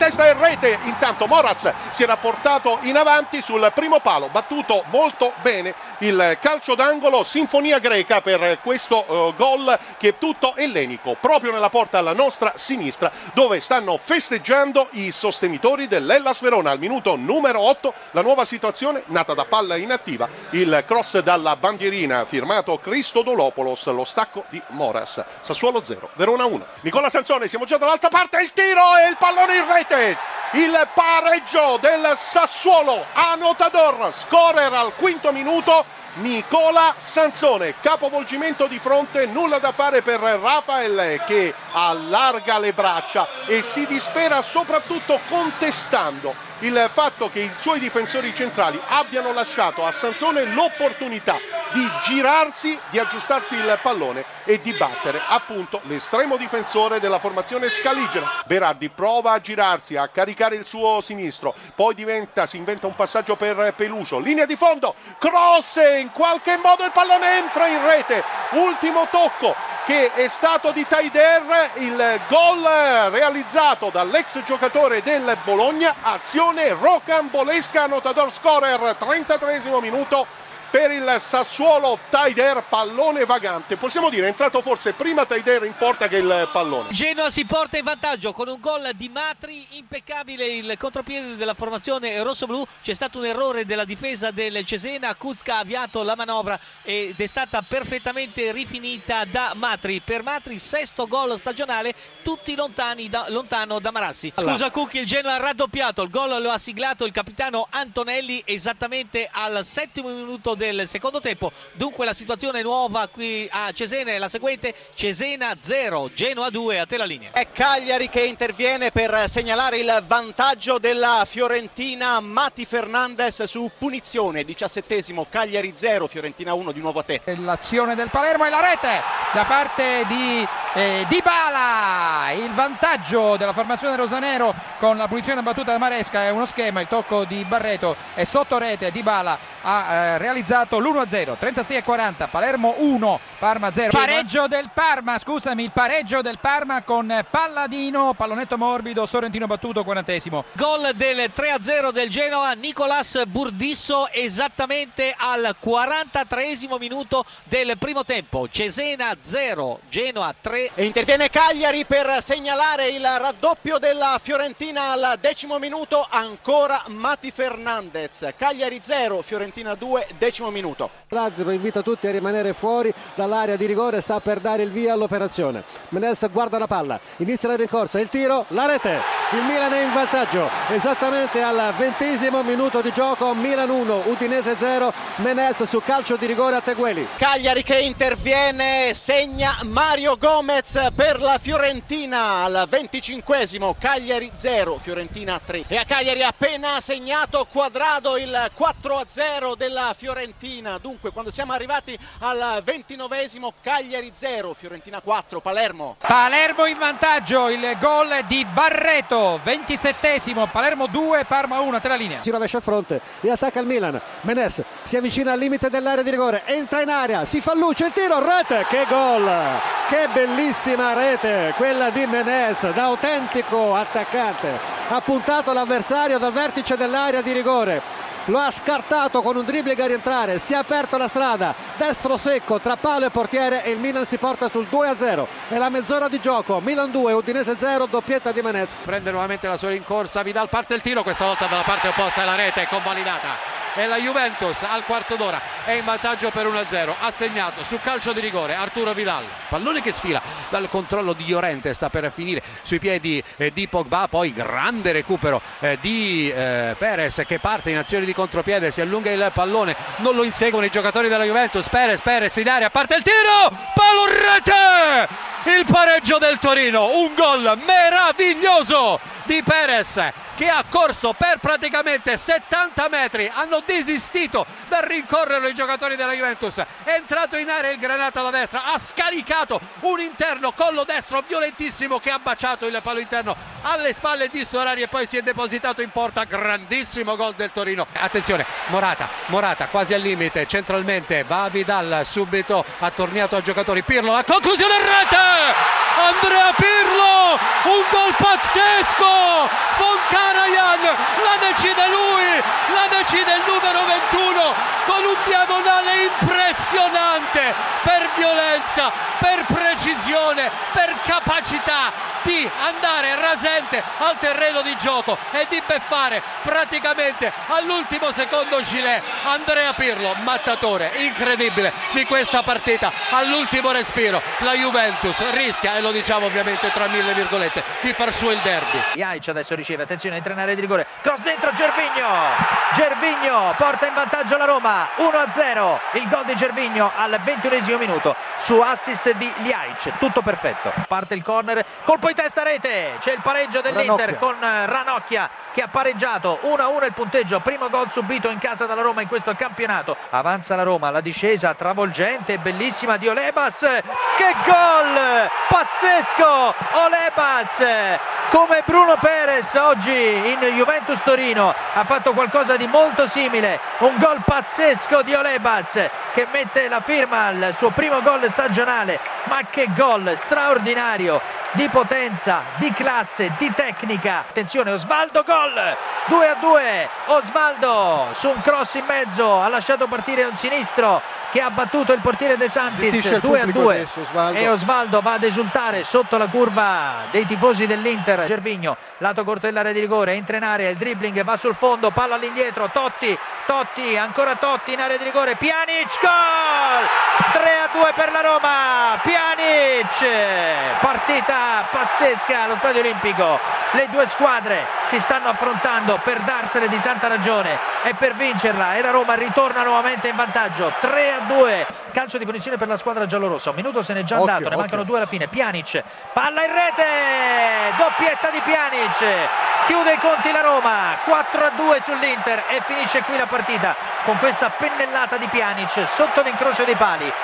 testa e rete. Intanto Moras si era portato in avanti sul primo palo, battuto molto bene il calcio d'angolo, sinfonia greca per questo uh, gol che è tutto ellenico, proprio nella porta alla nostra sinistra dove stanno festeggiando i sostenitori dell'Ellas Verona al minuto numero 8, la nuova situazione nata da palla inattiva, il cross dalla bandierina firmato Cristo Dolopoulos, lo stacco di Moras, Sassuolo 0, Verona 1. Nicola Sansone, siamo già dall'altra parte, il tiro e il pallone in rete, il pareggio del Sassuolo, Anotador, scorer al quinto minuto, Nicola Sansone, capovolgimento di fronte, nulla da fare per Rafael che allarga le braccia e si dispera soprattutto contestando il fatto che i suoi difensori centrali abbiano lasciato a Sansone l'opportunità di girarsi, di aggiustarsi il pallone e di battere appunto l'estremo difensore della formazione scaligera. Berardi prova a girarsi, a caricare il suo sinistro, poi diventa, si inventa un passaggio per Peluso, linea di fondo, cross e in qualche modo il pallone entra in rete, ultimo tocco che è stato di Taider il gol realizzato dall'ex giocatore del Bologna azione rocambolesca notador scorer 33 minuto per il Sassuolo Taider pallone vagante. Possiamo dire è entrato forse prima Taider in porta che il pallone. Genoa si porta in vantaggio con un gol di Matri impeccabile il contropiede della formazione rosso-blu. C'è stato un errore della difesa del Cesena Kuzka ha avviato la manovra ed è stata perfettamente rifinita da Matri. Per Matri sesto gol stagionale tutti lontani da, lontano da Marassi. Scusa Cucchi il Genoa ha raddoppiato il gol lo ha siglato il capitano Antonelli esattamente al settimo minuto del secondo tempo. Dunque la situazione nuova qui a Cesena è la seguente: Cesena 0, Genoa 2, a te la linea. È Cagliari che interviene per segnalare il vantaggio della Fiorentina. Mati Fernandez su punizione, diciassettesimo, Cagliari 0, Fiorentina 1, di nuovo a te. L'azione del Palermo e la rete da parte di eh, Dybala. Il vantaggio della formazione rosanero con la punizione battuta da Maresca è uno schema, il tocco di Barreto è sotto rete, Dybala ha eh, realizzato l'1-0, 36 40, Palermo 1, Parma 0. Pareggio del Parma, scusami, il pareggio del Parma con Palladino, pallonetto morbido, Sorrentino battuto, 40 Gol del 3-0 del Genoa, Nicolas Burdisso esattamente al 43 minuto del primo tempo. Cesena 0, Genoa 3. E interviene Cagliari per segnalare il raddoppio della Fiorentina al decimo minuto, ancora Mati Fernandez. Cagliari 0, Fiorentina 2, decimo minuto. L'arbitro invita tutti a rimanere fuori dall'area di rigore, sta per dare il via all'operazione. Menez guarda la palla, inizia la rincorsa, il tiro, la rete. Il Milan è in vantaggio esattamente al ventesimo minuto di gioco. Milan 1, Udinese 0. Menez su calcio di rigore a Tegueli. Cagliari che interviene, segna Mario Gomez per la Fiorentina al venticinquesimo. Cagliari 0, Fiorentina 3. E a Cagliari appena segnato Quadrado il 4 0 della Fiorentina. Dunque, quando siamo arrivati al ventinovesimo, Cagliari 0, Fiorentina 4, Palermo. Palermo in vantaggio, il gol di Barreto, 27esimo, Palermo 2, Parma 1, te la linea. Si rovescia a fronte e attacca il Milan. Menes si avvicina al limite dell'area di rigore, entra in area, si fa luce, il tiro, rete, che gol! Che bellissima rete quella di Menes, da autentico attaccante. Ha puntato l'avversario dal vertice dell'area di rigore lo ha scartato con un dribbling a rientrare. Si è aperta la strada. Destro secco tra palo e portiere e il Milan si porta sul 2-0 è la mezz'ora di gioco. Milan 2 Udinese 0 doppietta di Menez. Prende nuovamente la sua rincorsa. Vidal parte il tiro questa volta dalla parte opposta e la rete è convalidata e la Juventus al quarto d'ora. È in vantaggio per 1-0 ha segnato su calcio di rigore Arturo Vidal. Pallone che sfila dal controllo di Llorente sta per finire sui piedi eh, di Pogba. Poi grande recupero eh, di eh, Perez che parte in azione di contropiede. Si allunga il pallone. Non lo inseguono i giocatori della Juventus. Perez Perez in aria parte il tiro! Palo rete il pareggio del Torino. Un gol meraviglioso di Perez che ha corso per praticamente 70 metri hanno desistito dal rincorrere i giocatori della Juventus. È entrato in area il Granata da destra ha scaricato un interno collo destro violentissimo che ha baciato il palo interno alle spalle di Storari e poi si è depositato in porta. Grandissimo gol del Torino. Attenzione Morata Morata quasi al limite centralmente va Vidal subito attorniato a giocatori. Pirlo la conclusione rete Andrea Pirlo, un gol pazzesco, von Karajan, la decide lui, la decide il numero 21 con un diagonale impressionante per violenza, per precisione, per capacità di andare rasente al terreno di gioco e di beffare praticamente all'ultimo secondo Gilet Andrea Pirlo, mattatore incredibile di questa partita all'ultimo respiro. La Juventus rischia e lo diciamo ovviamente tra mille virgolette di far su il derby. Jaic adesso riceve, attenzione entra in area di rigore. Cross dentro Gervigno. Gervigno porta in vantaggio la Roma 1-0 il gol di Gervigno al 21 minuto su assist di Jaic tutto perfetto. Parte il corner. Colpo in testa rete. C'è il pareggio dell'Inter con Ranocchia che ha pareggiato 1-1 il punteggio. Primo gol subito in casa dalla Roma in questo campionato. Avanza la Roma la discesa travolgente bellissima di Olebas. Che gol! Pazzesco! Olebas come Bruno Perez oggi in Juventus Torino ha fatto qualcosa di molto simile. Un gol pazzesco di Olebas che mette la firma al suo primo gol stagionale. Ma che gol straordinario di potenza, di classe, di tecnica. Attenzione Osvaldo gol! 2 a 2 Osvaldo su un cross in mezzo ha lasciato partire un sinistro che ha battuto il portiere De Santis. 2 a 2 adesso, Osvaldo. e Osvaldo va ad esultare sotto la curva dei tifosi dell'Inter. Gervigno lato corto dell'area di rigore entra in area il dribbling va sul fondo palla all'indietro Totti Totti ancora Totti in area di rigore Pjanic gol! 3 a 2 per la Roma Pjanic partita pazzesca allo stadio olimpico. Le due squadre si stanno affrontando per darsene di santa ragione e per vincerla. E la Roma ritorna nuovamente in vantaggio. 3 a 2 calcio di punizione per la squadra giallorossa. Un minuto se n'è già Occhio, andato ne occhio. mancano due alla fine. Pjanic palla in rete. Doppietta di Pjanic. Chiude i conti la Roma. 4 a 2 sull'Inter e finisce qui la partita con questa pennellata di Pjanic sotto l'incrocio dei pali